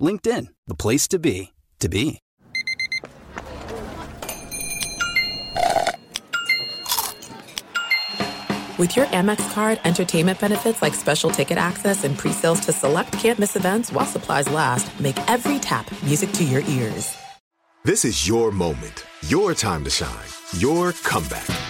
LinkedIn, the place to be, to be. With your Amex card, entertainment benefits like special ticket access and pre-sales to select campus events while supplies last, make every tap music to your ears. This is your moment, your time to shine, your comeback.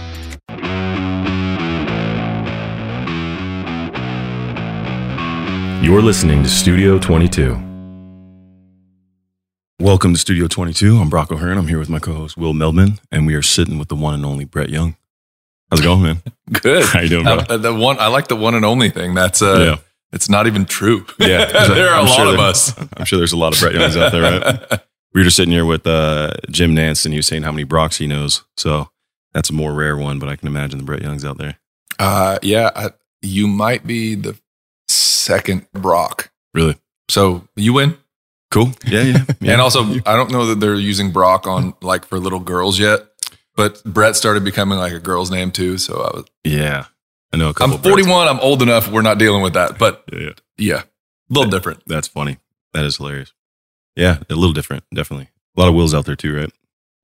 You're listening to Studio 22. Welcome to Studio 22. I'm Brock O'Hurn. I'm here with my co-host Will Meldman, and we are sitting with the one and only Brett Young. How's it going, man? Good. How you doing, bro? Uh, the one I like the one and only thing. That's uh, Yeah. it's not even true. Yeah, there are a I'm lot sure of us. I'm sure there's a lot of Brett Youngs out there, right? We were just sitting here with uh, Jim Nantz, and he was saying how many Brocks he knows. So that's a more rare one, but I can imagine the Brett Youngs out there. Uh, yeah, I, you might be the second Brock. Really So you win. cool. Yeah, yeah. yeah. And also, I don't know that they're using Brock on like for little girls yet, but Brett started becoming like a girl's name too. So I was, yeah, I know a couple. I'm of 41. I'm old enough. We're not dealing with that, but Yeah, yeah. yeah, a little different. That's funny. That is hilarious. Yeah, a little different, definitely. A lot of Wills out there too, right?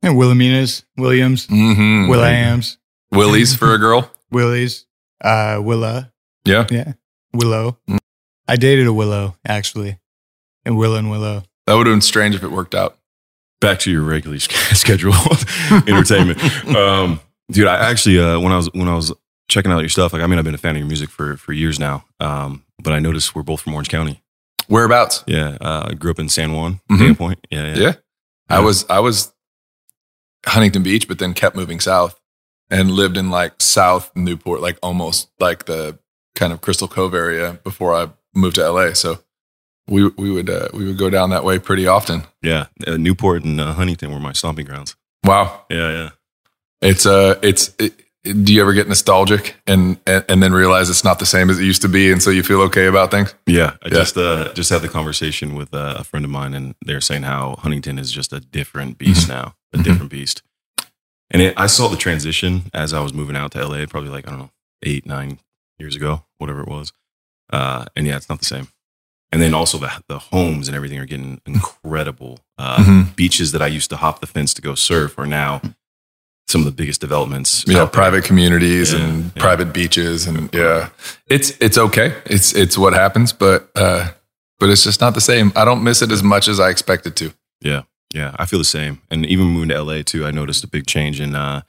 And Willaminas, Williams, Mm-hmm. Williams, Willie's for a girl. Willies, uh, Willa, Yeah. yeah, Willow. Mm. I dated a Willow actually, and Willow and Willow. That would have been strange if it worked out. back to your regularly scheduled entertainment. Um, dude, I actually uh, when I was when I was checking out your stuff, like I mean, I've been a fan of your music for for years now. Um, but I noticed we're both from Orange County. Whereabouts? Yeah, uh, I grew up in San Juan, Mhm. Point. Yeah, yeah, Yeah. I was I was Huntington Beach, but then kept moving south and lived in like South Newport, like almost like the kind of Crystal Cove area before I moved to LA. So we we would uh, we would go down that way pretty often. yeah. Uh, Newport and uh, Huntington were my stomping grounds. Wow, Yeah, yeah. it's uh it's. It, do you ever get nostalgic and, and and then realize it's not the same as it used to be, and so you feel okay about things? Yeah, I Yeah. just uh, just had the conversation with uh, a friend of mine, and they're saying how Huntington is just a different beast now, a Mhm. different beast. And it, I saw the transition as I was moving out to LA, probably like I don't know, eight nine years ago, whatever it was. Uh, and yeah, it's not the same. And then also the the homes and everything are getting incredible. Uh, Mhm. Beaches that I used to hop the fence to go surf are now some of the biggest developments. you know, private communities Yeah, and yeah. private beaches and yeah, it's it's okay. It's it's what happens, but uh, but it's just not the same. I don't miss it as much as I expected to. Yeah, yeah, I feel the same. And even moving to LA too, I noticed a big change in uh,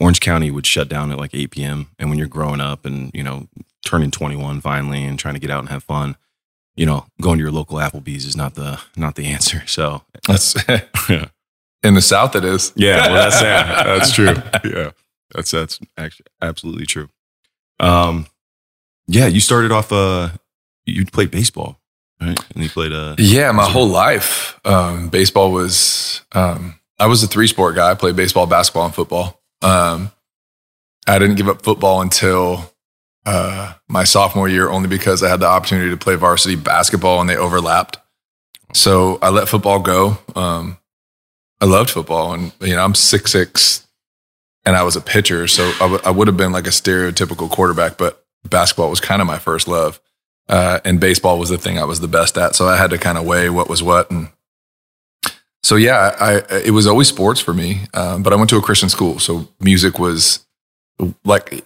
Orange County would shut down at like 8 p.m. And when you're growing up and you know turning 21 finally and trying to get out and have fun, you know, going to your local Applebee's is not the not the answer. So That's yeah, in the South. It is. yeah, well, that's yeah, that's true. Yeah, that's that's actually absolutely true. Um, yeah, you started off. Uh, you played baseball, right? And you played. Uh, Yeah, my whole life, um, baseball was. Um, I was a three sport guy. I played baseball, basketball, and football. Um, I didn't give up football until uh, my sophomore year, only because I had the opportunity to play varsity basketball and they overlapped. So I let football go. Um, I loved football, and you know I'm six six, and I was a pitcher. So I, w- I would have been like a stereotypical quarterback, but basketball was kind of my first love. Uh, and baseball was the thing I was the best at. So I had to kind of weigh what was what. And so, yeah, I, it was always sports for me. Um, but I went to a Christian school. So music was like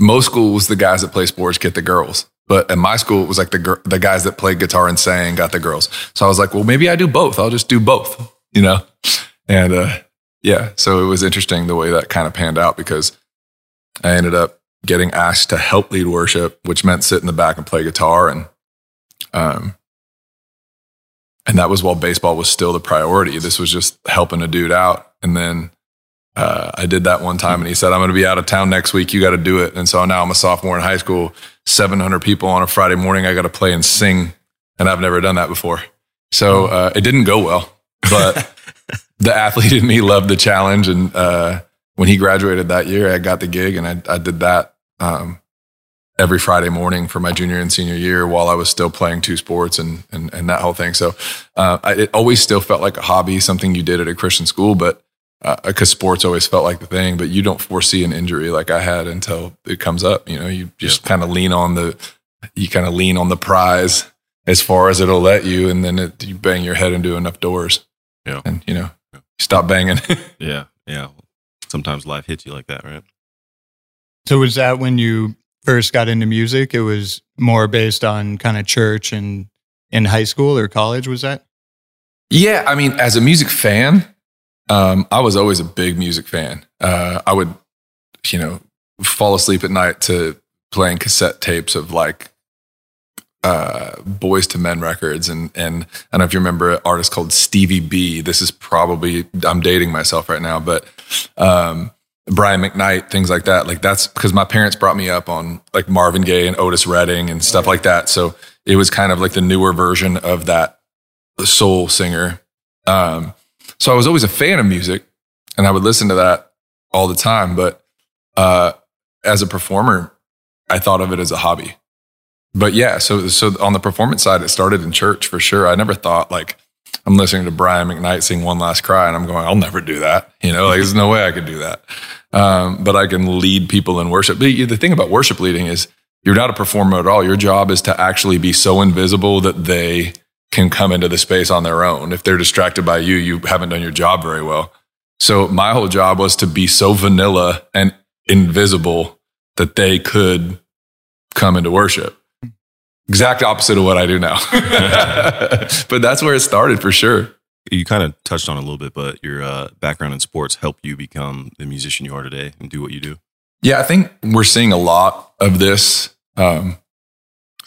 most schools, the guys that play sports get the girls. But at my school, it was like the, the guys that played guitar and sang got the girls. So I was like, well, maybe I do both. I'll just do both, you know? And, uh, yeah, so it was interesting the way that kind of panned out because I ended up getting asked to help lead worship, which meant sit in the back and play guitar, and um, and that was while baseball was still the priority. This was just helping a dude out, and then uh, I did that one time, and he said, "I'm going to be out of town next week. You got to do it." And so now I'm a sophomore in high school. 700 people on a Friday morning. I got to play and sing, and I've never done that before. So uh, it didn't go well, but the athlete in me loved the challenge. And uh, when he graduated that year, I got the gig and I, I did that um, every Friday morning for my junior and senior year while I was still playing two sports and, and, and that whole thing. So uh, I, it always still felt like a hobby, something you did at a Christian school, but because uh, sports always felt like the thing, but you don't foresee an injury like I had until it comes up. You know, you just yeah. kind of lean on the, you kind of lean on the prize as far as it'll let you, and then it, you bang your head into enough doors. Yeah, and you know, stop banging. yeah, yeah. Sometimes life hits you like that, right? So was that when you first got into music? It was more based on kind of church and in high school or college. Was that? Yeah, I mean, as a music fan, um, I was always a big music fan. Uh, I would, you know, fall asleep at night to playing cassette tapes of like uh, Boyz II Men records, and and I don't know if you remember an artist called Stevie B. This is probably I'm dating myself right now, but um, Brian McKnight, things like that. Like that's because my parents brought me up on like Marvin Gaye and Otis Redding and stuff like that. So it was kind of like the newer version of that soul singer. Um, so I was always a fan of music, and I would listen to that all the time. But uh, as a performer, I thought of it as a hobby but yeah, so so on the performance side, it started in church for sure. I never thought like I'm listening to Brian McKnight sing "One Last Cry" and I'm going, I'll never do that. You know, like there's no way I could do that. Um, but I can lead people in worship. But the thing about worship leading is you're not a performer at all. Your job is to actually be so invisible that they can come into the space on their own. If they're distracted by you, you haven't done your job very well. So my whole job was to be so vanilla and invisible that they could come into worship exact opposite of what I do now. but that's where it started for sure. You kind of touched on a little bit, but your uh, background in sports helped you become the musician you are today and do what you do. Yeah, I think we're seeing a lot of this, um,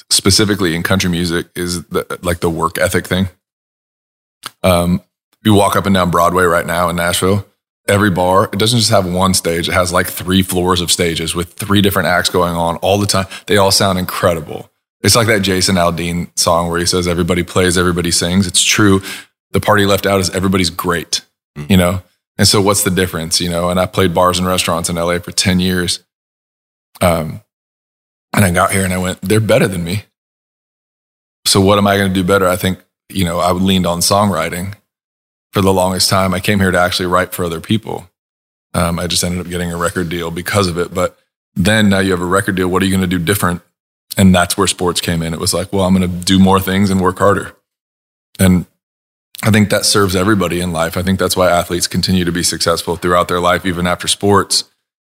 specifically in country music, is the, like the work ethic thing. Um, you walk up and down Broadway right now in Nashville. Every bar, it doesn't just have one stage; it has like three floors of stages with three different acts going on all the time. They all sound incredible it's like that Jason Aldean song where he says, everybody plays, everybody sings. It's true. The party left out is everybody's great, mm-hmm. you know? And so what's the difference, you know? And I played bars and restaurants in LA for 10 years. Um, and I got here and I went, they're better than me. So what am I going to do better? I think, you know, I leaned on songwriting for the longest time. I came here to actually write for other people. Um, I just ended up getting a record deal because of it. But then now you have a record deal. What are you going to do different and that's where sports came in. It was like, well, I'm going to do more things and work harder. And I think that serves everybody in life. I think that's why athletes continue to be successful throughout their life, even after sports.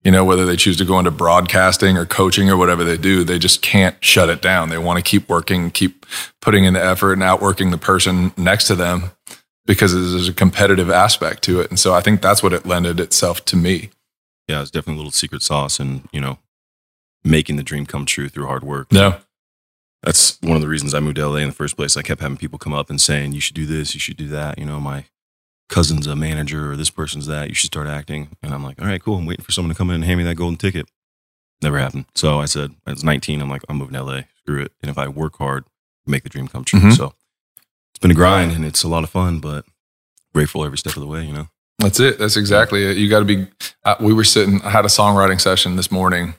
You know, whether they choose to go into broadcasting or coaching or whatever they do, they just can't shut it down. They want to keep working, keep putting in the effort and outworking the person next to them because there's a competitive aspect to it. And so I think that's what it lended itself to me. Yeah, it's definitely a little secret sauce. And, you know, making the dream come true through hard work. Yeah. That's one of the reasons I moved to LA in the first place. I kept having people come up and saying, you should do this, you should do that. You know, my cousin's a manager or this person's that. You should start acting. And I'm like, all right, cool. I'm waiting for someone to come in and hand me that golden ticket. Never happened. So I said, I was 19. I'm like, I'm moving to LA. Screw it. And if I work hard, make the dream come true. Mm-hmm. So it's been a grind and it's a lot of fun, but grateful every step of the way, you know? That's it. That's exactly it. You got to be. Uh, we were sitting. I had a songwriting session this morning,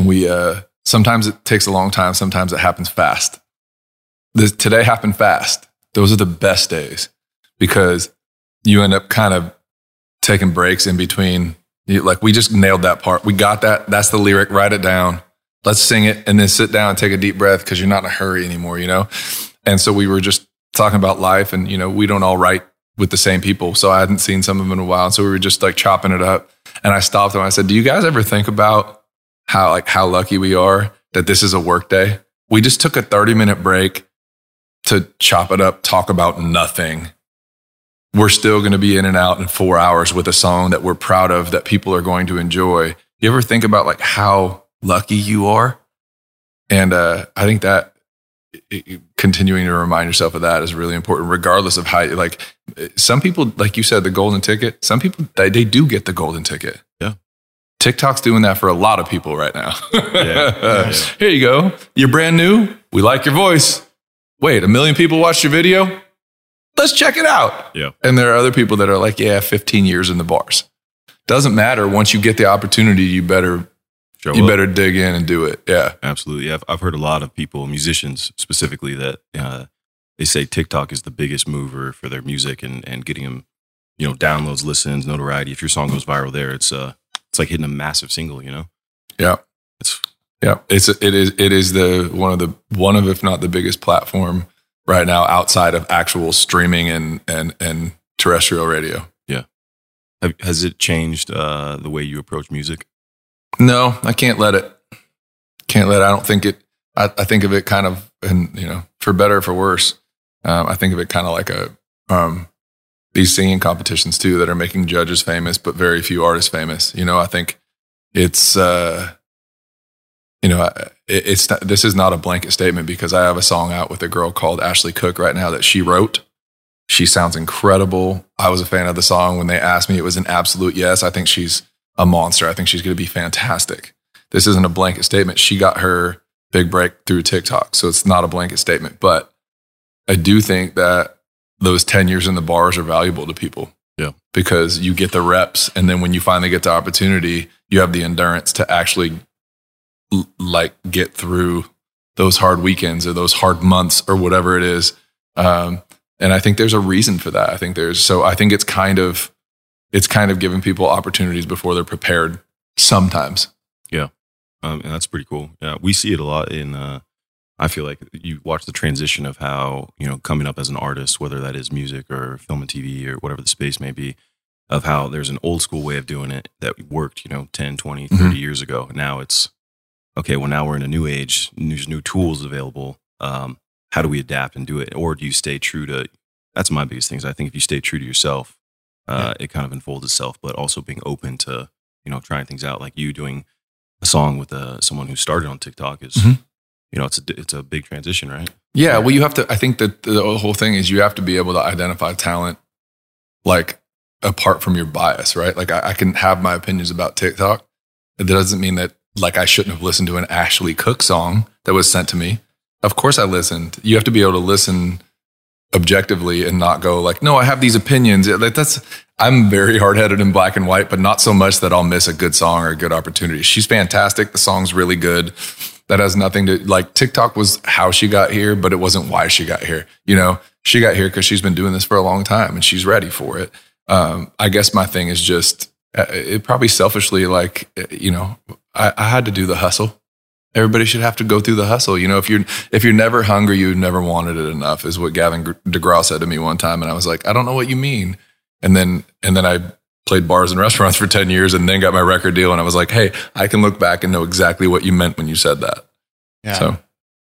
we uh, sometimes it takes a long time, sometimes it happens fast. This, today happened fast. Those are the best days because you end up kind of taking breaks in between. Like we just nailed that part. We got that. That's the lyric. Write it down. Let's sing it and then sit down and take a deep breath because you're not in a hurry anymore, you know? And so we were just talking about life and, you know, we don't all write with the same people. So I hadn't seen some of them in a while. And so we were just like chopping it up. And I stopped them. I said, Do you guys ever think about how like how lucky we are that this is a work day? We just took a 30 minute break to chop it up, talk about nothing. We're still going to be in and out in four hours with a song that we're proud of that people are going to enjoy. You ever think about like how lucky you are? And uh, I think that it- continuing to remind yourself of that is really important, regardless of how, like, some people, like you said, the golden ticket, some people, they, they do get the golden ticket. Yeah. TikTok's doing that for a lot of people right now. Yeah. Here you go. You're brand new. We like your voice. Wait, a million people watched your video? Let's check it out. Yeah. And there are other people that are like, yeah, 15 years in the bars. Doesn't matter. Once you get the opportunity, you better Show you up. better dig in and do it. Yeah. Absolutely. I've, I've heard a lot of people, musicians specifically, that uh, they say TikTok is the biggest mover for their music and, and getting them, you know, downloads, listens, notoriety. If your song goes viral there, it's uh, it's like hitting a massive single. You know, Yeah. it's Yeah, it's it is it is the one of the one of if not the biggest platform right now outside of actual streaming and and and terrestrial radio. have, has it changed uh, the way you approach music? No, I can't let it. Can't let. It. I don't think it. I, I think of it kind of, and you know, for better or for worse. Um, I think of it kind of like a um, these singing competitions too that are making judges famous, but very few artists famous. You know, I think it's uh, you know, I- it, it's not, this is not a blanket statement because I have a song out with a girl called Ashley Cooke right now that she wrote. She sounds incredible. I was a fan of the song when they asked me. It was an absolute yes. I think she's a monster. I think she's going to be fantastic. This isn't a blanket statement. She got her big break through TikTok. So it's not a blanket statement. But I do think that those 10 years in the bars are valuable to people. Yeah. Because you get the reps. And then when you finally get the opportunity, you have the endurance to actually like get through those hard weekends or those hard months or whatever it is. Um, and I think there's a reason for that. I think there's so I think it's kind of it's kind of giving people opportunities before they're prepared sometimes. Yeah, um, and that's pretty cool. Yeah, we see it a lot in. Uh, I feel like you watch the transition of how you know coming up as an artist, whether that is music or film and TV or whatever the space may be, of how there's an old school way of doing it that worked, you know, 10, 20, 30 years ago. Now it's okay. Well, now we're in a new age. There's new tools available. Um, how do we adapt and do it, or do you stay true to? That's my biggest things. I think if you stay true to yourself, uh, it kind of unfolds itself. But also being open to you know trying things out, like you doing a song with uh, someone who started on TikTok is, Mhm. you know, it's a it's a big transition, right? Yeah, well, you have to. I think that the whole thing is you have to be able to identify talent, like apart from your bias, right? Like I, I can have my opinions about TikTok. That doesn't mean that like I shouldn't have listened to an Ashley Cooke song that was sent to me. Of course, I listened. You have to be able to listen objectively and not go like, no, I have these opinions. Like that's I'm very hard headed and black and white, but not so much that I'll miss a good song or a good opportunity. She's fantastic. The song's really good. That has nothing to like TikTok was how she got here, but it wasn't why she got here. You know, she got here because she's been doing this for a long time and she's ready for it. Um, I guess my thing is just uh, it probably selfishly like you know I, I had to do the hustle. Everybody should have to go through the hustle. You know, if you're if you're never hungry, you never wanted it enough, is what Gavin DeGraw said to me one time, and I was like, I don't know what you mean. And then and then I played bars and restaurants for ten years, and then got my record deal, and I was like, hey, I can look back and know exactly what you meant when you said that. Yeah. So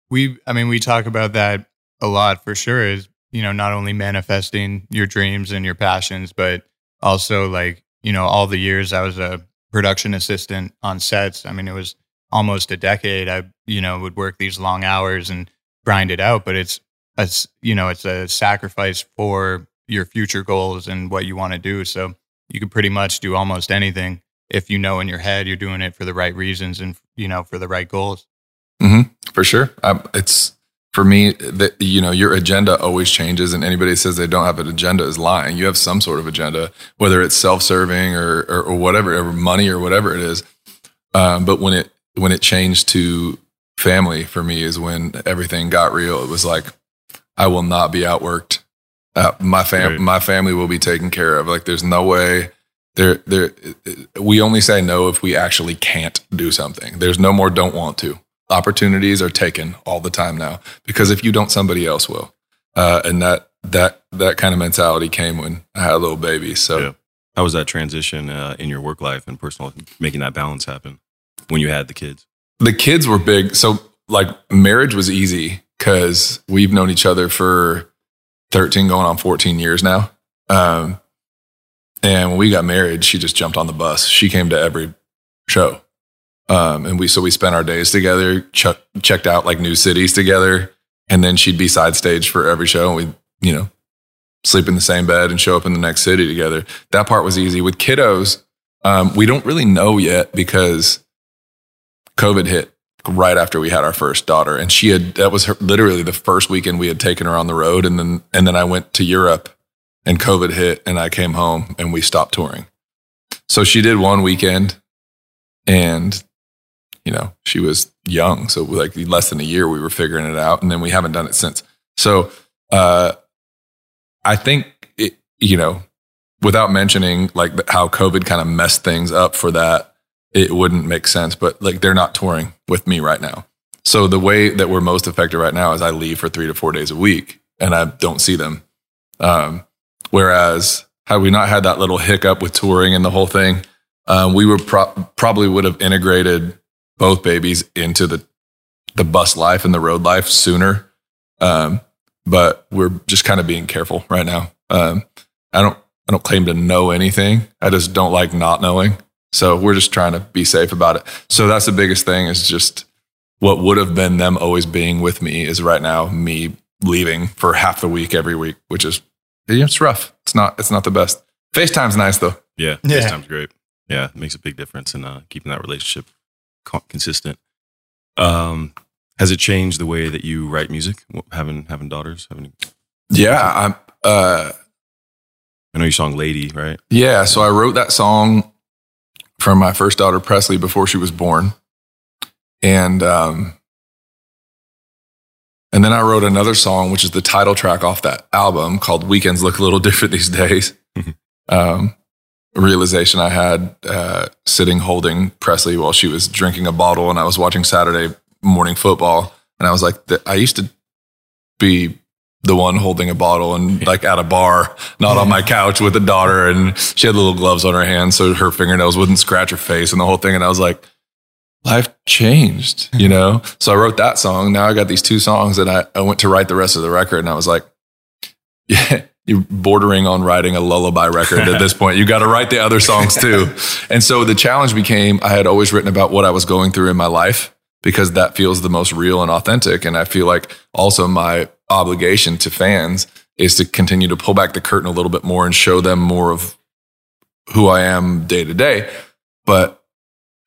we i mean we talk about that a lot for sure is you know not only manifesting your dreams and your passions but also like you know all the years i was a production assistant on sets. I mean it was almost a decade i you know would work these long hours and grind it out but it's it's you know it's a sacrifice for your future goals and what you want to do. So you can pretty much do almost anything if you know in your head you're doing it for the right reasons and you know for the right goals. Mm-hmm, for sure, I, it's for me that you know your agenda always changes, and anybody that says they don't have an agenda is lying. You have some sort of agenda, whether it's self-serving or or, or whatever, or money or whatever it is. Um, but when it when it changed to family for me is when everything got real. It was like I will not be outworked. Uh, my fam Right. my family will be taken care of. Like there's no way There, there, we only say no if we actually can't do something. There's no more don't want to. Opportunities are taken all the time now because if you don't, somebody else will. Uh, and that that that kind of mentality came when I had a little baby. So, Yeah. How was that transition uh, in your work life and personal, making that balance happen when you had the kids? the kids were big. So like marriage was easy because we've known each other for 13 going on 14 years now. Um, and when we got married, she just jumped on the bus. She came to every show. Um, and we, so we spent our days together, ch- checked out like new cities together. And then she'd be side stage for every show. And we, you know, sleep in the same bed and show up in the next city together. That part was easy. With kiddos, um, we don't really know yet because COVID hit right after we had our first daughter, and she had that was her, literally the first weekend we had taken her on the road, and then and then I went to Europe, and COVID hit, and I came home, and we stopped touring. So she did one weekend, and you know she was young, so like less than a year we were figuring it out, and then we haven't done it since. So uh, I think it, you know, without mentioning like how COVID kind of messed things up for that it wouldn't make sense. But like they're not touring with me right now. So the way that we're most affected right now is I leave for three to four days a week and I don't see them. Um, whereas had we not had that little hiccup with touring and the whole thing, um, we were pro- probably would have integrated both babies into the the bus life and the road life sooner. Um, but we're just kind of being careful right now. Um, I don't I don't claim to know anything. I just don't like not knowing. So we're just trying to be safe about it. So that's the biggest thing is just what would have been them always being with me is right now me leaving for half the week every week, which is it's rough. It's not it's not the best. FaceTime's nice though. Yeah, Yeah. FaceTime's great. Yeah, it makes a big difference in uh, keeping that relationship co- consistent. Um, has it changed the way that you write music? Having having daughters, having Yeah, I'm uh I know your song "Lady," right? Yeah, so I wrote that song for my first daughter Presley before she was born, and um, and then I wrote another song, which is the title track off that album called "Weekends Look a Little Different These Days." um, a realization I had uh, sitting holding Presley while she was drinking a bottle, and I was watching Saturday morning football, and I was like, "Th- I used to be the one holding a bottle and like at a bar, not on my couch with a daughter. And she had little gloves on her hands so her fingernails wouldn't scratch her face and the whole thing. And I was like, life changed, you know? so I wrote that song. Now I got these two songs and I, I went to write the rest of the record and I was like, yeah, you're bordering on writing a lullaby record at this point. You got to write the other songs too. and so the challenge became I had always written about what I was going through in my life because that feels the most real and authentic. And I feel like also my obligation to fans is to continue to pull back the curtain a little bit more and show them more of who I am day to day. But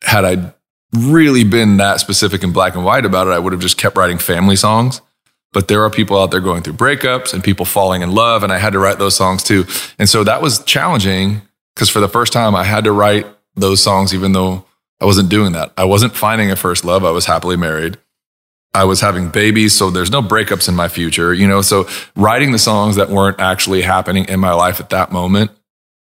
had I really been that specific and black and white about it, I would have just kept writing family songs. But there are people out there going through breakups and people falling in love, and I had to write those songs too. And so that was challenging because for the first time, I had to write those songs, even though I wasn't doing that. I wasn't finding a first love. I was happily married. I was having babies, so there's no breakups in my future, you know. So writing the songs that weren't actually happening in my life at that moment,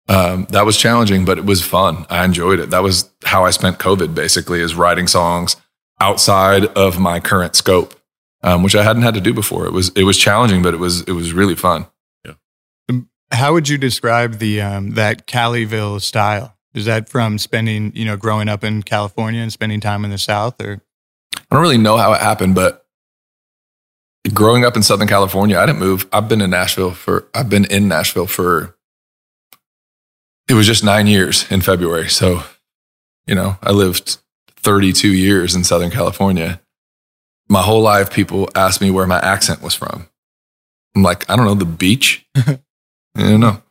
um, that was challenging, but it was fun. I enjoyed it. That was how I spent COVID basically, is writing songs outside of my current scope, um, which I hadn't had to do before. It was it was challenging, but it was it was really fun. Yeah. How would you describe the um, that Caliville style? Is that from spending, you know, growing up in California and spending time in the South, or I don't really know how it happened, but growing up in Southern California, I didn't move. I've been in Nashville for, I've been in Nashville for, it was just nine years in February. So, you know, I lived 32 years in Southern California. My whole life, people ask me where my accent was from. I'm like, I don't know, the beach? I don't know.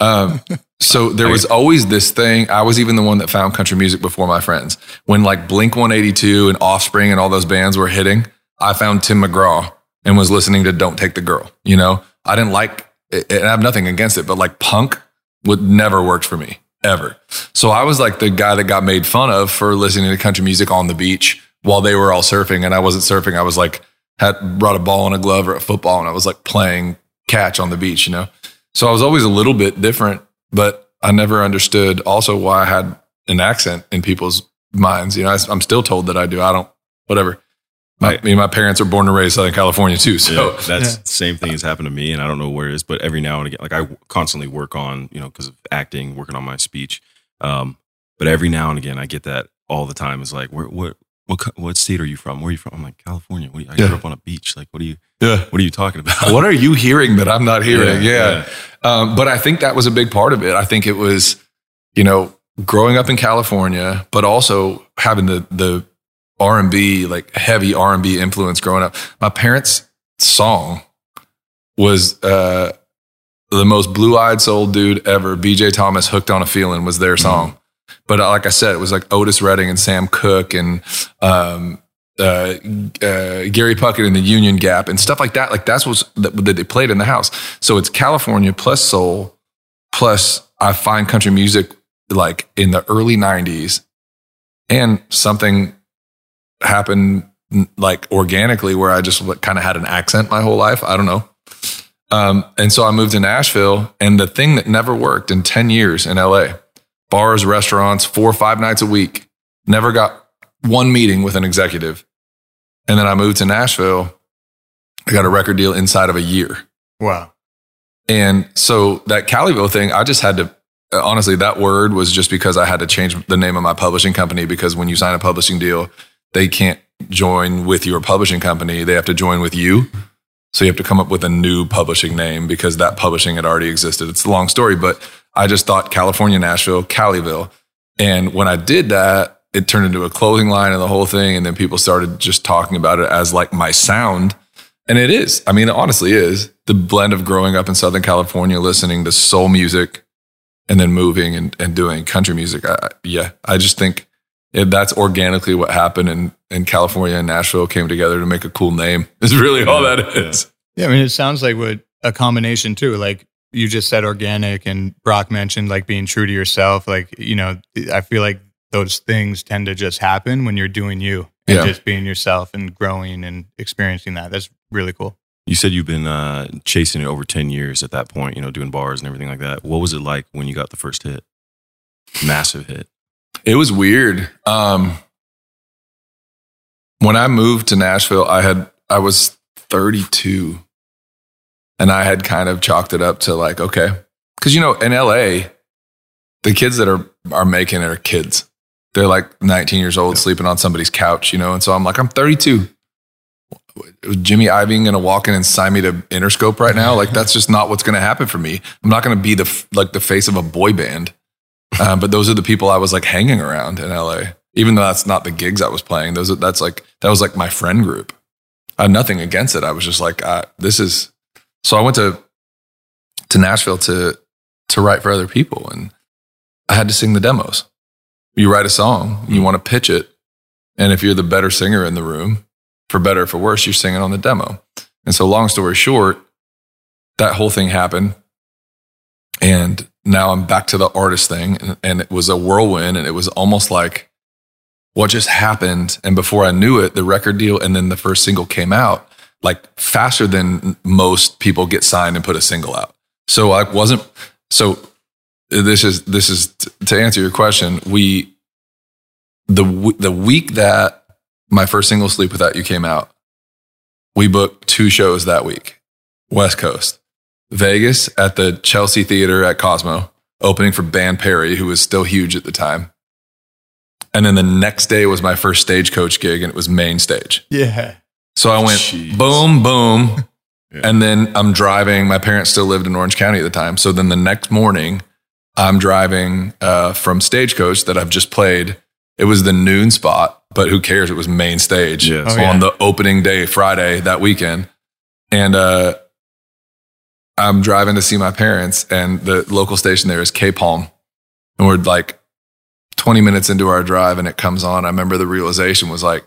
Um, so there was always this thing. I was even the one that found country music before my friends. When like Blink 182 and Offspring and all those bands were hitting, I found Tim McGraw and was listening to Don't Take the Girl. You know, I didn't like it, and I have nothing against it, but like punk would never worked for me ever. So I was like the guy that got made fun of for listening to country music on the beach while they were all surfing and I wasn't surfing. I was like, had brought a ball and a glove or a football and I was like playing catch on the beach, you know? So I was always a little bit different, but I never understood also why I had an accent in people's minds. You know, I, am still told that I do. I don't, whatever. My, I mean, my parents are born and raised Southern California too. So yeah, that's yeah. the same thing has happened to me. And I don't know where it is, but every now and again, like I constantly work on, you know, because of acting, working on my speech. Um, but every now and again, I get that all the time. Is like, where, what, what, what state are you from? Where are you from? I'm like California. You, I yeah. grew up on a beach. Like, what are you? Yeah. What are you talking about? What are you hearing that I'm not hearing? Yeah. yeah. Um, but I think that was a big part of it. I think it was, you know, growing up in California, but also having the the R and B like heavy R and B influence growing up. My parents' song was uh, the most blue eyed soul dude ever. B.J. Thomas, "Hooked on a Feeling" was their song. Mm-hmm. But uh, like I said, it was like Otis Redding and Sam Cooke and um, uh, uh, Gary Puckett and the Union Gap and stuff like that. Like that's what that, they played in the house. So it's California plus soul plus I find country music like in the early 90s and something happened like organically where I just kind of had an accent my whole life. I don't know. Um, and so I moved to Nashville and the thing that never worked in 10 years in LA, bars, restaurants, four or five nights a week, never got one meeting with an executive. And then I moved to Nashville. I got a record deal inside of a year. Wow. And so that Caliville thing, I just had to honestly, that word was just because I had to change the name of my publishing company because when you sign a publishing deal, they can't join with your publishing company. They have to join with you. So you have to come up with a new publishing name because that publishing had already existed. It's a long story, but I just thought California, Nashville, Caliville. And when I did that, it turned into a clothing line and the whole thing. And then people started just talking about it as like my sound. And it is. I mean, it honestly is the blend of growing up in Southern California, listening to soul music, and then moving and, and doing country music. I, yeah, I just think it, that's organically what happened. And, and California and Nashville came together to make a cool name. Is really all that is. Yeah, I mean, it sounds like what a combination too. Like you just said, organic, and Brock mentioned like being true to yourself. Like you know, I feel like those things tend to just happen when you're doing you and yeah. just being yourself and growing and experiencing that. That's really cool. You said you've been uh, chasing it over 10 years at that point, you know, doing bars and everything like that. What was it like when you got the first hit? Massive hit. It was weird. Um, when I moved to Nashville, I had, I was 32 and I had kind of chalked it up to like, okay. Cause you know, in LA, the kids that are, are making it are kids. They're like 19 years old, yeah. sleeping on somebody's couch, you know? And so I'm like, I'm 32. Jimmy Iovine going to walk in and sign me to Interscope right now? Like that's just not what's going to happen for me. I'm not going to be the like the face of a boy band. Um, but those are the people I was like hanging around in LA. Even though that's not the gigs I was playing, those that's like that was like my friend group. I had nothing against it. I was just like, uh, this is. So I went to to Nashville to to write for other people, and I had to sing the demos. You write a song, you want to pitch it, and if you're the better singer in the room, for better or for worse, you're singing on the demo. And so, long story short, that whole thing happened. And now I'm back to the artist thing. And, and, it was a whirlwind. And it was almost like what just happened. And before I knew it, the record deal and then the first single came out like faster than most people get signed and put a single out. So I wasn't, so this is, this is to answer your question. We, the, the week that my first single Sleep Without You came out, we booked two shows that week, West Coast, Vegas at the Chelsea Theater at Cosmo, opening for Band Perry, who was still huge at the time. And then the next day was my first stagecoach gig, and it was main stage. Yeah. So I went Jeez. boom, boom. yeah. And then I'm driving. My parents still lived in Orange County at the time. So then the next morning, I'm driving uh, from Stagecoach that I've just played. It was the noon spot but who cares? It was main stage yes. oh, on yeah. the opening day, Friday that weekend. And uh, I'm driving to see my parents, and the local station there is K Palm. And we're like 20 minutes into our drive, and it comes on. I remember the realization was like,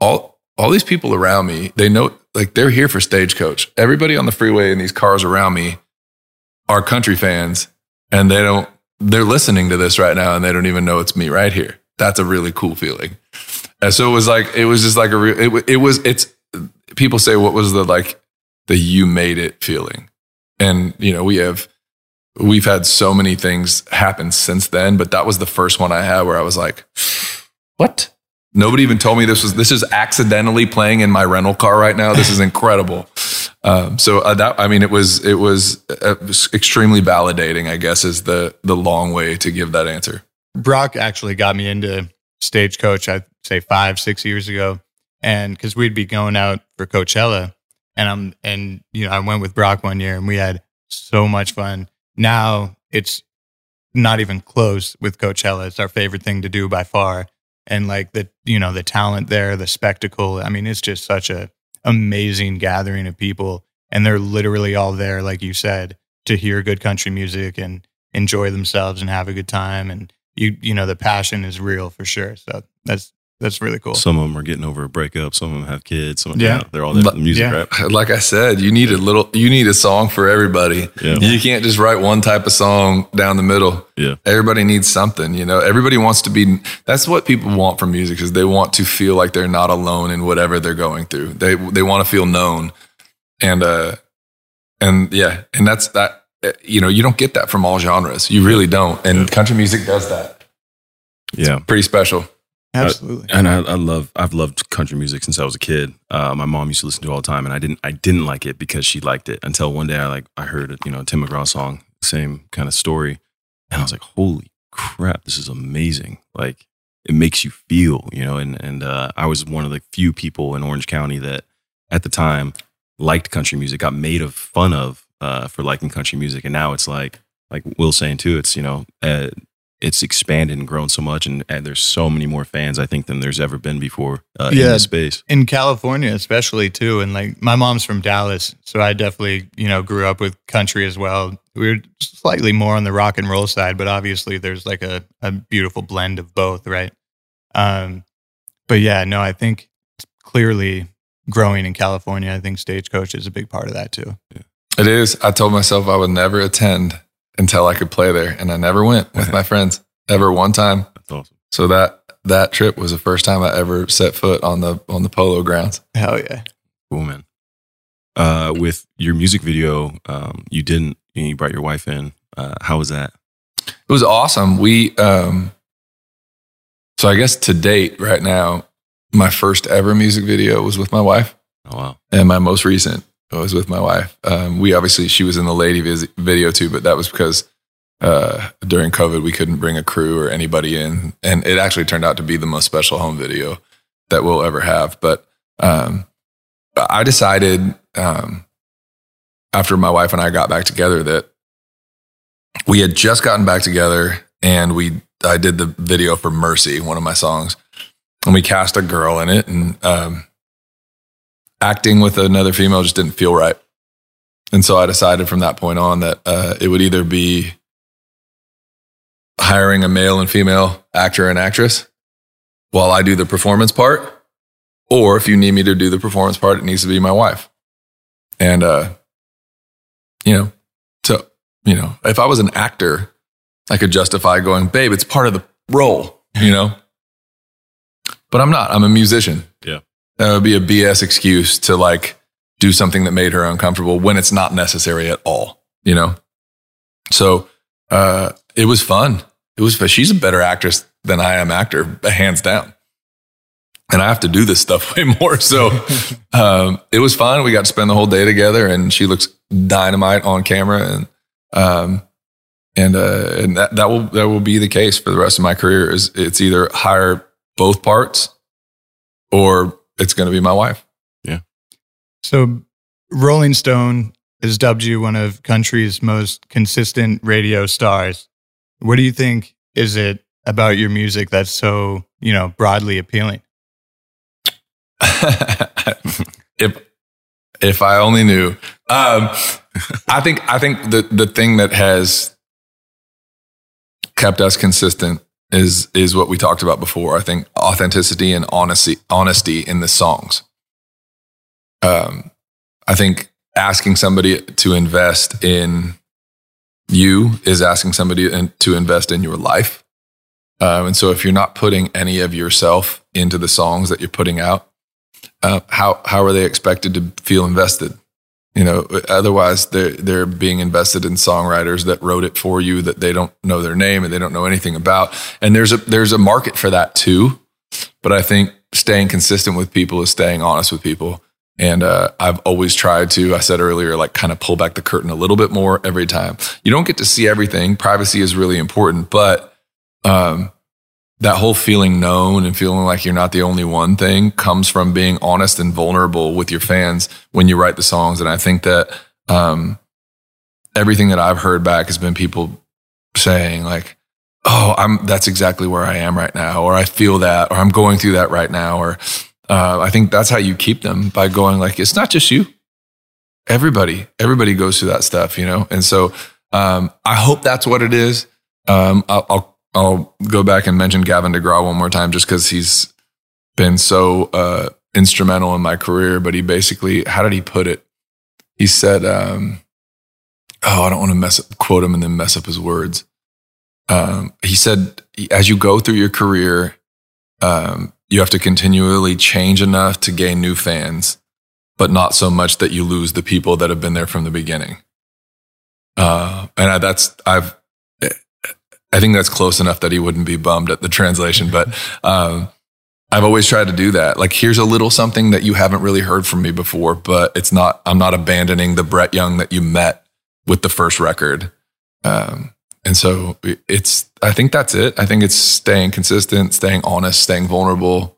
all, all these people around me, they know, like, they're here for Stagecoach. Everybody on the freeway in these cars around me are country fans, and they don't, they're listening to this right now, and they don't even know it's me right here that's a really cool feeling. And so it was like, it was just like a real, it, it was, it's, people say, what was the like, the you made it feeling? And, you know, we have we've had so many things happen since then, but that was the first one I had where I was like, what? Nobody even told me this was this is accidentally playing in my rental car right now. This is incredible. Um, so uh, that I mean, it was it was, uh, extremely validating. I guess is the the long way to give that answer. Brock actually got me into stagecoach. I'd say five six years ago, and because we'd be going out for Coachella, and I'm and you know I went with Brock one year, and we had so much fun. Now it's not even close with Coachella. It's our favorite thing to do by far and like the you know the talent there the spectacle. I mean it's just such a amazing gathering of people and they're literally all there like you said to hear good country music and enjoy themselves and have a good time and you you know the passion is real for sure. So that's that's really cool. Some of them are getting over a breakup. Some of them have kids. Some, Yeah. yeah, they're all there for the music, Yeah. right? Like I said, you need a little, you need a song for everybody. Yeah. You can't just write one type of song down the middle. Yeah. Everybody needs something, you know. Everybody wants to be. That's what people want from music is they want to feel like they're not alone in whatever they're going through. They they want to feel known, and uh, and yeah, and that's that. uh, You know, you don't get that from all genres. You really don't. And country music does that. Yeah. Pretty special. Absolutely. And I, I love, I've loved country music since I was a kid. Uh, my mom used to listen to it all the time, and I didn't, I didn't like it because she liked it until one day I like, I heard it, you know, a Tim McGraw song, same kind of story, and I was like, holy crap, this is amazing. Like, it makes you feel, you know, and and uh, I was one of the few people in Orange County that, at the time, liked country music, got made of fun of uh, for liking country music, and now it's like, like Will saying too, it's you know. It's expanded and grown so much, and, and there's so many more fans I think than there's ever been before uh, in Yeah. this space. in California, especially too. And like my mom's from Dallas, so I definitely you know grew up with country as well. We are slightly more on the rock and roll side, but obviously there's like a, a beautiful blend of both, right? Um, but yeah, no, I think it's clearly growing in California. I think Stagecoach is a big part of that too. It is. I told myself I would never attend until I could play there, and I never went with my friends ever one time. That's awesome. So that that trip was the first time I ever set foot on the on the polo grounds. Hell yeah! Cool, man. Uh, with your music video, um, you didn't, you brought your wife in. Uh, how was that? It was awesome. We um so I guess to date right now, my first ever music video was with my wife, Oh, wow. and my most recent was with my wife. Um, we obviously she was in the lady vis- video too, but that was because uh, during COVID we couldn't bring a crew or anybody in, and it actually turned out to be the most special home video that we'll ever have. But um, I decided um, after my wife and I got back together that we had just gotten back together and we I did the video for Mercy, one of my songs, and we cast a girl in it, and um, acting with another female just didn't feel right. And so I decided from that point on that uh, it would either be hiring a male and female actor and actress while I do the performance part, or if you need me to do the performance part, it needs to be my wife. And uh, you know, so you know, if I was an actor, I could justify going, babe, it's part of the role, you know? But I'm not. I'm a musician. Yeah. That would be a BS excuse to like do something that made her uncomfortable when it's not necessary at all, you know? So uh, it was fun. It was, she's a better actress than I am actor, hands down. And I have to do this stuff way more. So um, it was fun. We got to spend the whole day together and she looks dynamite on camera. And, um, and, uh, and that, that will, that will be the case for the rest of my career is it's either hire both parts or it's going to be my wife. Yeah. So Rolling Stone has dubbed you one of country's most consistent radio stars. What do you think is it about your music that's so, you know, broadly appealing? if if I only knew. Um, I think I think the the thing that has kept us consistent is is what we talked about before. I think authenticity and honesty honesty in the songs. Um, I think asking somebody to invest in you is asking somebody in- to invest in your life. Um, and so if you're not putting any of yourself into the songs that you're putting out, uh, how how are they expected to feel invested? You know, otherwise they're they're being invested in songwriters that wrote it for you that they don't know their name and they don't know anything about. And there's a there's a market for that too. But I think staying consistent with people is staying honest with people. And uh, I've always tried to, I said earlier, like kind of pull back the curtain a little bit more every time. You don't get to see everything. Privacy is really important, but um, that whole feeling known and feeling like you're not the only one thing comes from being honest and vulnerable with your fans when you write the songs. And I think that um, everything that I've heard back has been people saying like, "Oh, I'm that's exactly where I am right now," or "I feel that," or "I'm going through that right now," or uh, I think that's how you keep them by going like, "It's not just you." Everybody, everybody goes through that stuff, you know, and so um, I hope that's what it is. Um, I'll, I'll I'll go back and mention Gavin DeGraw one more time just because he's been so uh, instrumental in my career. But he basically, how did he put it? He said, um, "Oh, I don't want to mess up, quote him and then mess up his words." Um, he said, "As you go through your career, um, you have to continually change enough to gain new fans, but not so much that you lose the people that have been there from the beginning." Uh, and I, that's I've I think that's close enough that he wouldn't be bummed at the translation. But um, I've always tried to do that. Like, here's a little something that you haven't really heard from me before, but it's not. I'm not abandoning the Brett Young that you met with the first record. Um, and so it's. I think that's it. I think it's staying consistent, staying honest, staying vulnerable,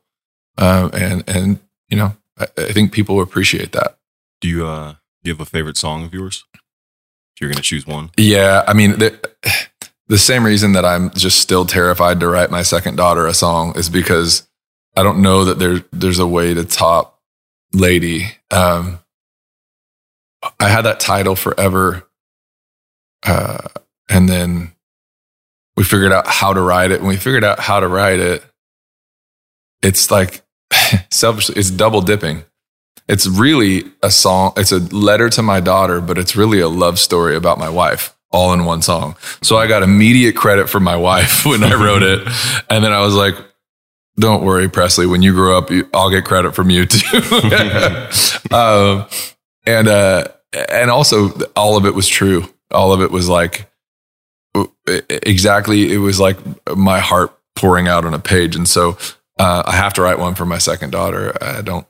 um, and and you know, I, I think people appreciate that. Do you uh, do you have a favorite song of yours? If you're going to choose one, yeah. I mean. The, the same reason that I'm just still terrified to write my second daughter a song is because I don't know that there there's a way to top Lady. Um, I had that title forever, uh, and then we figured out how to write it. When we figured out how to write it, it's like selfishly, it's double dipping. It's really a song. It's a letter to my daughter, but it's really a love story about my wife all in one song. So I got immediate credit from my wife when I wrote it. And then I was like, don't worry, Presley, when you grow up, I'll get credit from you too. um, and, uh, and also all of it was true. All of it was like, exactly. It was like my heart pouring out on a page. And so, uh, I have to write one for my second daughter. I don't,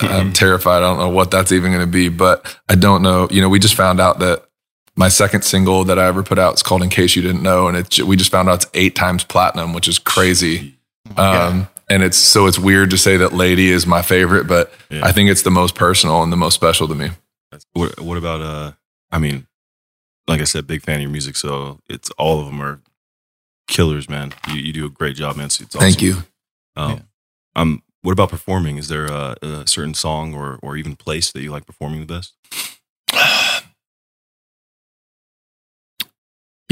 I'm terrified. I don't know what that's even going to be, but I don't know. You know, we just found out that my second single that I ever put out is called "In Case You Didn't Know," and it we just found out it's eight times platinum, which is crazy. Um, and it's so it's weird to say that "Lady" is my favorite, but yeah. I think it's the most personal and the most special to me. What, what about uh? I mean, like I said, big fan of your music, so it's all of them are killers, man. You, you do a great job, man. So awesome. Thank you. Um, yeah. um, what about performing? Is there a, a certain song or or even place that you like performing the best?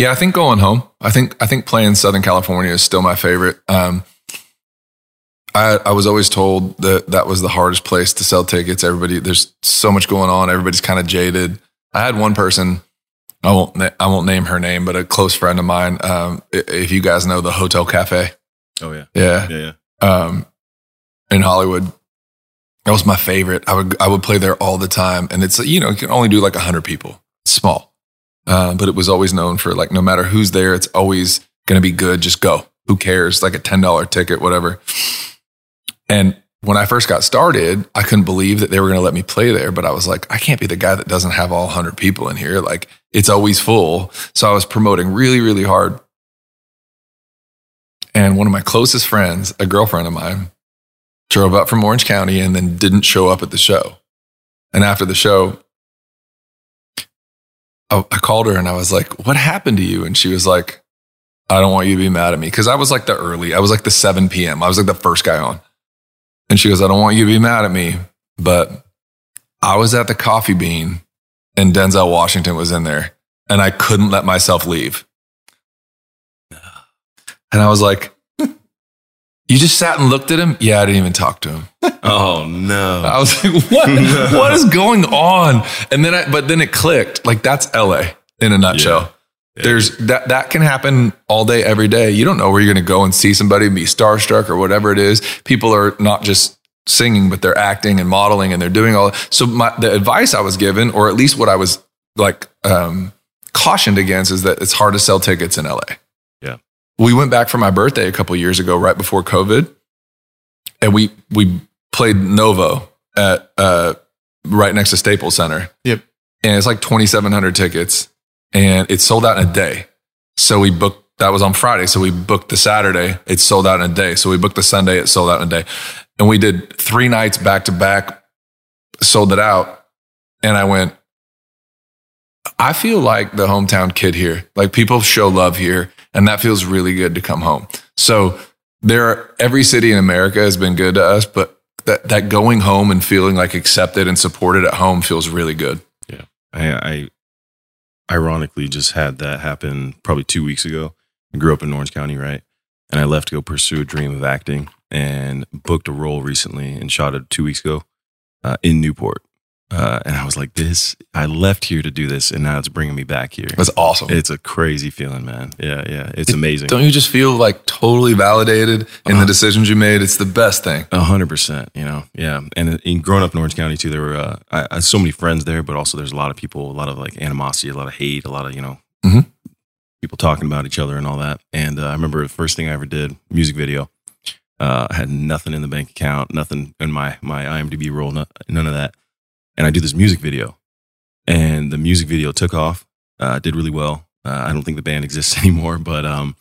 Yeah, I think going home. I think I think playing Southern California is still my favorite. Um, I, I was always told that that was the hardest place to sell tickets. Everybody, there's so much going on. Everybody's kind of jaded. I had one person. I won't. I won't name her name, but a close friend of mine. Um, if you guys know the Hotel Cafe. Oh yeah. Yeah. Yeah. yeah. Um, in Hollywood, that was my favorite. I would I would play there all the time, and it's you know you can only do like hundred people. It's small. Uh, but it was always known for like no matter who's there, it's always going to be good. Just go. Who cares? Like a ten dollar ticket, whatever. And when I first got started, I couldn't believe that they were going to let me play there. But I was like, I can't be the guy that doesn't have all 100 people in here. Like it's always full. So I was promoting really, really hard. And one of my closest friends, a girlfriend of mine, drove up from Orange County and then didn't show up at the show. And after the show, I, I called her and I was like, what happened to you? And she was like, I don't want you to be mad at me. Cause I was like the early, I was like the 7 p.m. I was like the first guy on. And she goes, I don't want you to be mad at me, but I was at the coffee bean and Denzel Washington was in there and I couldn't let myself leave. And I was like, you just sat and looked at him? Yeah, I didn't even talk to him. Oh no. I was like, what? No. What is going on? And then I, but then it clicked. Like that's LA in a nutshell. Yeah. Yeah. There's that that can happen all day, every day. You don't know where you're gonna go and see somebody, be starstruck or whatever it is. People are not just singing, but they're acting and modeling and they're doing all. So my the advice I was given, or at least what I was like um, cautioned against, is that it's hard to sell tickets in LA. We went back for my birthday a couple years ago, right before COVID, and we we played Novo at uh, right next to Staples Center. Yep. and it's like twenty seven hundred tickets, and it sold out in a day. So we booked. That was on Friday. So we booked the Saturday. It sold out in a day. So we booked the Sunday. It sold out in a day. And we did three nights back to back, sold it out. And I went, I feel like the hometown kid here. Like people show love here. And that feels really good to come home. So there are, every city in America has been good to us, but that, that going home and feeling like accepted and supported at home feels really good. Yeah. I, I ironically just had that happen probably two weeks ago. I grew up in Orange County, right? And I left to go pursue a dream of acting and booked a role recently and shot it two weeks ago uh, in Newport. Uh, and I was like, this, I left here to do this and now it's bringing me back here. That's awesome. It's a crazy feeling, man. Yeah, yeah. It's amazing. Don't you just feel like totally validated in Uh-huh. the decisions you made? It's the best thing. A hundred percent, you know, yeah. And in growing up in Orange County too, there were uh, I, I had so many friends there, but also there's a lot of people, a lot of like animosity, a lot of hate, a lot of you know, Mhm. people talking about each other and all that. And uh, I remember the first thing I ever did, music video. Uh, I had nothing in the bank account, nothing in my my IMDb roll, no, none of that. And I do this music video, and the music video took off, uh, did really well. Uh, I don't think the band exists anymore, but um,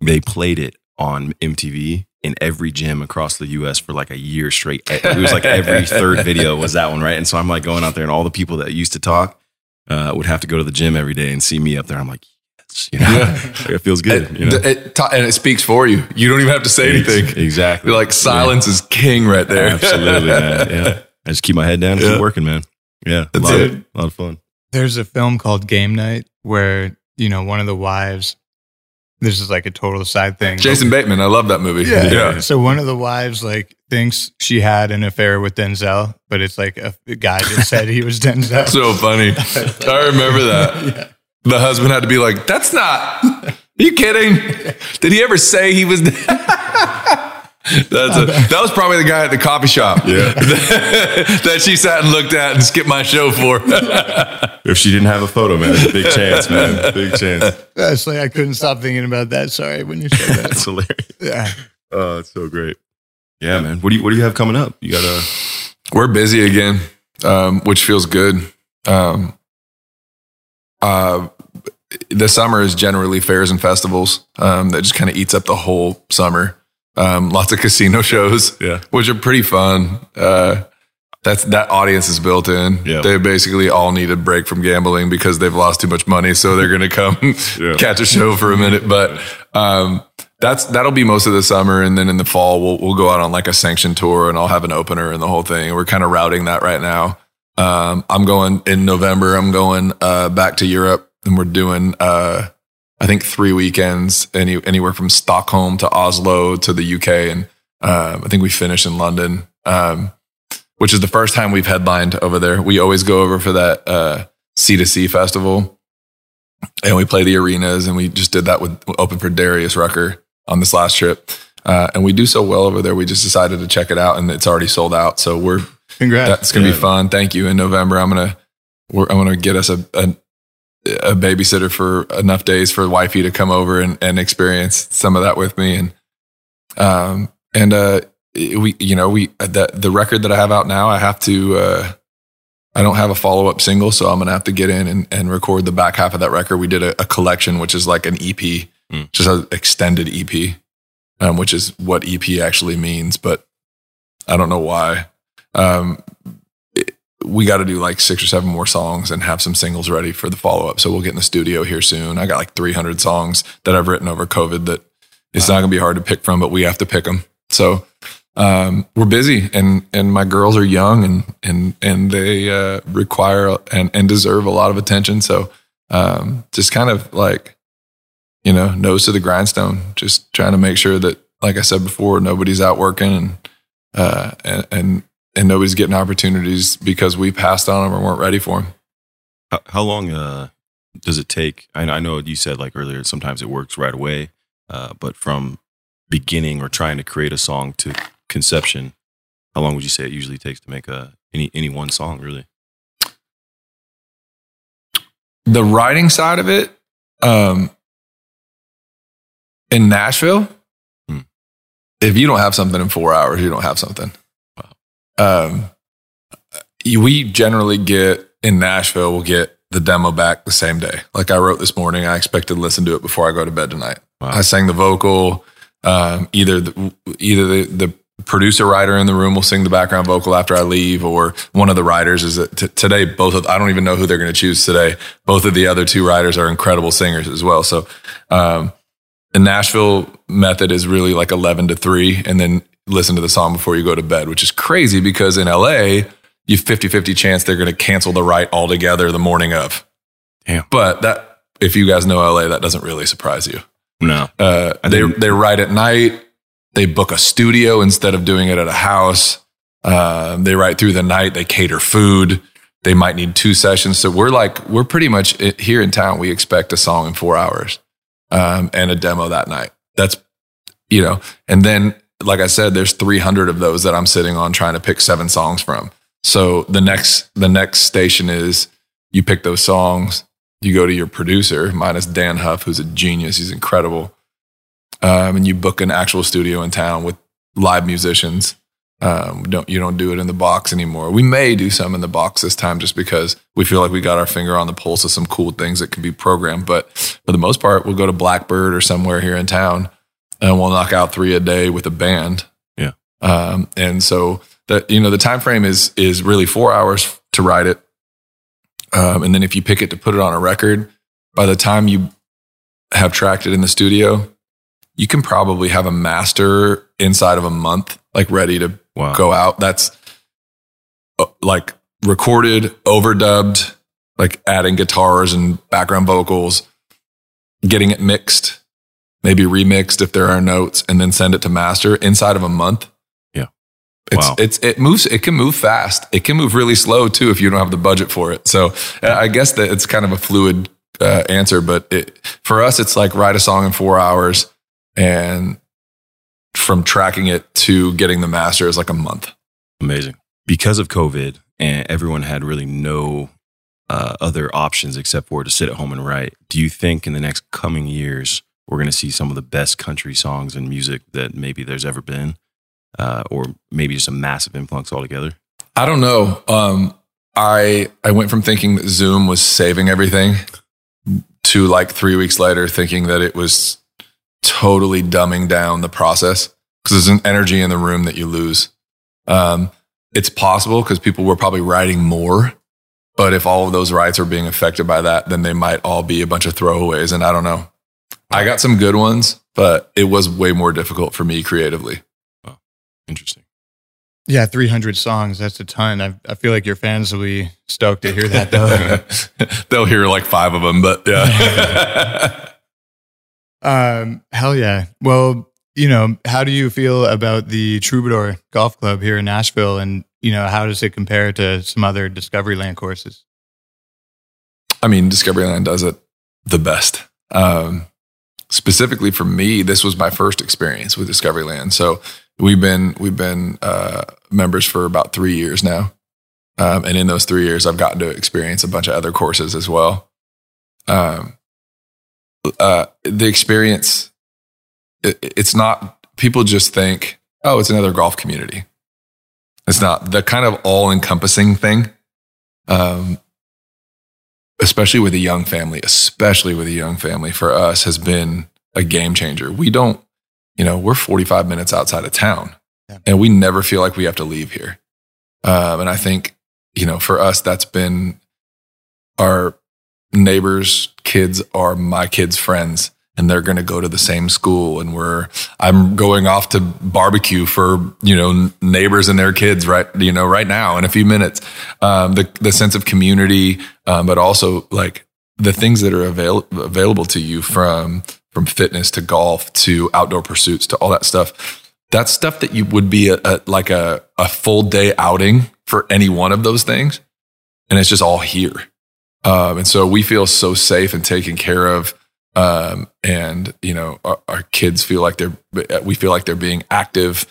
they played it on MTV in every gym across the US for like a year straight. It was like every third video was that one, right? And so I'm like going out there, and all the people that used to talk uh, would have to go to the gym every day and see me up there. I'm like, you know, Yeah. it feels good. It- you know? it- ta- and it speaks for you. You don't even have to say anything. Exactly. You're like silence is king right there. Absolutely, man. Yeah. I just keep my head down and Yeah. keep working, man. Yeah. A That's lot, it. Of, a lot of fun. There's a film called Game Night where, you know, one of the wives, this is like a total side thing. Jason Bateman, I love that movie. Yeah. yeah. So one of the wives like thinks she had an affair with Denzel, but it's like a, a guy just said he was Denzel. So funny. I remember that. The husband had to be like, "That's not. Are you kidding? Did he ever say he was?" That's a, that was probably the guy at the coffee shop. Yeah. that she sat and looked at and skipped my show for. If she didn't have a photo, man, a big chance, man. Big chance. That's like I couldn't stop thinking about that. Sorry when you said that. That's hilarious. yeah. Oh, it's so great. Yeah, man. What do you What do you have coming up? You got a We're busy again, um, which feels good. Um, uh, the summer is generally fairs and festivals um, that just kind of eats up the whole summer. Um, lots of casino shows, Yeah. which are pretty fun. Uh, that's that audience is built in. Yeah. They basically all need a break from gambling because they've lost too much money, so they're going to come Yeah. catch a show for a minute. But um, that's that'll be most of the summer, and then in the fall we'll we'll go out on like a sanctioned tour, and I'll have an opener and the whole thing. We're kind of routing that right now. Um, I'm going in November. I'm going uh, back to Europe, and we're doing uh, I think three weekends, any anywhere from Stockholm to Oslo to the UK, and um, I think we finish in London, um, which is the first time we've headlined over there. We always go over for that uh, C2C festival, and we play the arenas, and we just did that with open for Darius Rucker on this last trip. Uh, and we do so well over there. We just decided to check it out, and it's already sold out. So we're Congrats. that's gonna Yeah. be fun. Thank you. In November, I'm gonna we're, I'm gonna get us a, a a babysitter for enough days for wifey to come over and, and experience some of that with me. And um and uh we you know we the the record that I have out now, I have to uh I don't have a follow up single, so I'm gonna have to get in and, and record the back half of that record. We did a, a collection, which is like an EP, Mm. just an extended EP, um, which is what EP actually means, but I don't know why. Um, we got to do like six or seven more songs and have some singles ready for the follow up. So we'll get in the studio here soon. I got like 300 songs that I've written over COVID that it's not going to be hard to pick from, but we have to pick them. So um, we're busy, and and my girls are young, and and and they uh, require and and deserve a lot of attention. So um, just kind of like you know nose to the grindstone, just trying to make sure that, like I said before, nobody's out working and uh, and and and nobody's getting opportunities because we passed on them or weren't ready for them. how, how long uh, does it take? I, I know you said like earlier, sometimes it works right away, uh, but from beginning or trying to create a song to conception, How long would you say it usually takes to make a any any one song? Really? The writing side of it, um, in Nashville, Hmm. if you don't have something in four hours, you don't have something. Um, we generally get in Nashville, we'll get the demo back the same day. Like I wrote this morning, I expect to listen to it before I go to bed tonight. Wow. I sang the vocal. Um, either the, either the, the producer writer in the room will sing the background vocal after I leave, or one of the writers is that t- today. Both of I don't even know who they're going to choose today. Both of the other two writers are incredible singers as well. So um, the Nashville method is really like eleven to three, and then listen to the song before you go to bed, which is crazy because in LA you 50-50 chance they're going to cancel the write altogether the morning of. Damn. But that if you guys know LA, that doesn't really surprise you. No. Uh, they they write at night. They book a studio instead of doing it at a house. Uh, they write through the night. They cater food. They might need two sessions. So we're like we're pretty much here in town. We expect a song in four hours um, and a demo that night. That's you know, and then like I said, there's 300 of those that I'm sitting on trying to pick seven songs from. So the next the next station is you pick those songs. You go to your producer, minus Dann Huff, who's a genius. He's incredible. Um, and you book an actual studio in town with live musicians. Um, don't you don't do it in the box anymore. We may do some in the box this time, just because we feel like we got our finger on the pulse of some cool things that can be programmed. But for the most part, we'll go to Blackbird or somewhere here in town, and we'll knock out three a day with a band. Yeah. Um, and so that you know the time frame is is really four hours to write it, um, and then if you pick it to put it on a record, by the time you have tracked it in the studio, you can probably have a master inside of a month, like ready to Wow. go out. That's uh, like recorded, overdubbed, like adding guitars and background vocals, getting it mixed, maybe remixed if there are notes, and then send it to master inside of a month. Yeah. It's, Wow. it's, it moves, it can move fast. It can move really slow too if you don't have the budget for it. So uh, I guess that it's kind of a fluid uh, answer, but it, for us, it's like write a song in four hours and from tracking it to getting the master is like a month. Amazing. Because of COVID and everyone had really no uh, other options except for to sit at home and write, do you think in the next coming years we're going to see some of the best country songs and music that maybe there's ever been? Uh, or maybe just a massive influx altogether? I don't know. Um, I I went from thinking that Zoom was saving everything to like three weeks later thinking that it was totally dumbing down the process because there's an energy in the room that you lose. Um, it's possible because people were probably writing more, but if all of those writes are being affected by that, then they might all be a bunch of throwaways. And I don't know. I got some good ones, but it was way more difficult for me creatively. Interesting. Yeah, 300 songs. That's a ton. I, I feel like your fans will be stoked to hear that, though. They'll hear like five of them, but yeah. um, hell yeah. Well, you know, how do you feel about the Troubadour Golf Club here in Nashville? And, you know, how does it compare to some other Discovery Land courses? I mean, Discovery Land does it the best. Um, specifically for me, this was my first experience with Discovery Land. So we've been we've been uh, members for about three years now, um, and in those three years, I've gotten to experience a bunch of other courses as well. Um, uh, the experience, it, it's not people just think, oh, it's another golf community. It's not the kind of all encompassing thing. Um, especially with a young family, especially with a young family for us has been a game changer. We don't, you know, we're 45 minutes outside of town Yeah. and we never feel like we have to leave here. Um, and I think, you know, for us, that's been our neighbors' kids are my kids' friends and they're going to go to the same school and we're i'm going off to barbecue for you know neighbors and their kids right you know right now in a few minutes. Um, the the sense of community um, but also like the things that are avail- available to you from from fitness to golf to outdoor pursuits to all that stuff that's stuff that you would be a, a like a, a full day outing for any one of those things and it's just all here. Um, and so we feel so safe and taken care of um, and you know our, our kids feel like they're we feel like they're being active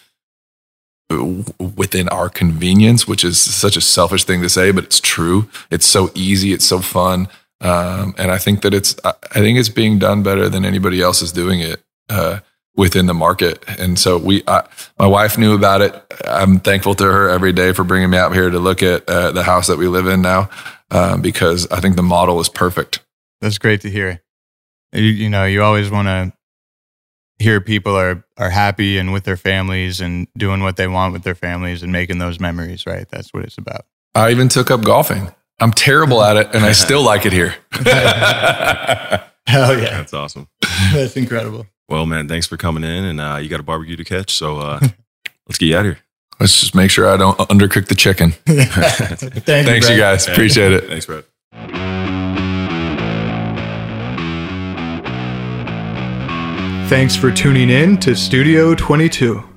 within our convenience, which is such a selfish thing to say, but it's true. It's so easy. It's so fun. Um, and I think that it's, I think it's being done better than anybody else is doing it. Uh, within the market. And so we, I, my wife knew about it. I'm thankful to her every day for bringing me out here to look at uh, the house that we live in now, um, because I think the model is perfect. That's great to hear. You, you know, you always want to hear people are are happy and with their families and doing what they want with their families and making those memories. Right. That's what it's about. I even took up golfing. I'm terrible at it, and I still like it here. Hell yeah, That's awesome. that's incredible. Well, man, thanks for coming in, and uh, you got a barbecue to catch, so uh, let's get you out of here. Let's just make sure I don't undercook the chicken. Thank Thanks, you Brett. guys. Appreciate it. Thanks, Brett. Thanks for tuning in to Studio 22.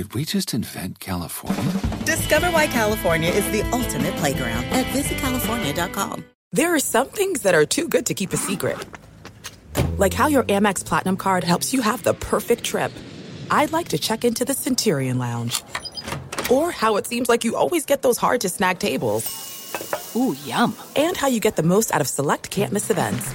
Did we just invent California? Discover why California is the ultimate playground at visitcalifornia.com. There are some things that are too good to keep a secret. Like how your Amex Platinum card helps you have the perfect trip. I'd like to check into the Centurion Lounge. Or how it seems like you always get those hard to snag tables. Ooh, yum. And how you get the most out of select can't miss events.